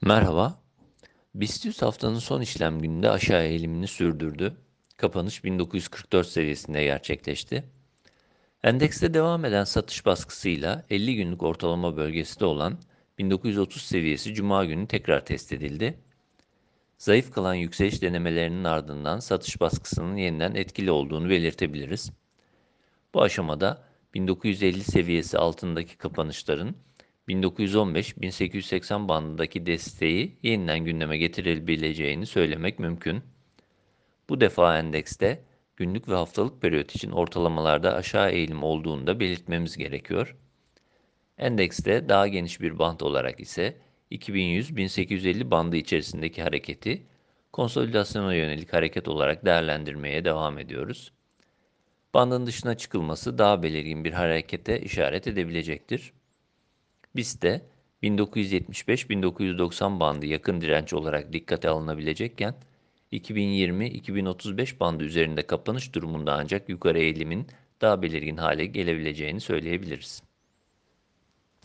Merhaba. BIST haftanın son işlem gününde aşağı eğilimini sürdürdü. Kapanış 1944 seviyesinde gerçekleşti. Endekste devam eden satış baskısıyla 50 günlük ortalama bölgesi de olan 1930 seviyesi Cuma günü tekrar test edildi. Zayıf kalan yükseliş denemelerinin ardından satış baskısının yeniden etkili olduğunu belirtebiliriz. Bu aşamada 1950 seviyesi altındaki kapanışların 1915-1880 bandındaki desteği yeniden gündeme getirebileceğini söylemek mümkün. Bu defa endekste günlük ve haftalık periyot için ortalamalarda aşağı eğilim olduğunu da belirtmemiz gerekiyor. Endekste daha geniş bir band olarak ise 2100-1850 bandı içerisindeki hareketi konsolidasyona yönelik hareket olarak değerlendirmeye devam ediyoruz. Bandın dışına çıkılması daha belirgin bir harekete işaret edebilecektir. BIST'te 1975-1990 bandı yakın direnç olarak dikkate alınabilecekken 2020-2035 bandı üzerinde kapanış durumunda ancak yukarı eğilimin daha belirgin hale gelebileceğini söyleyebiliriz.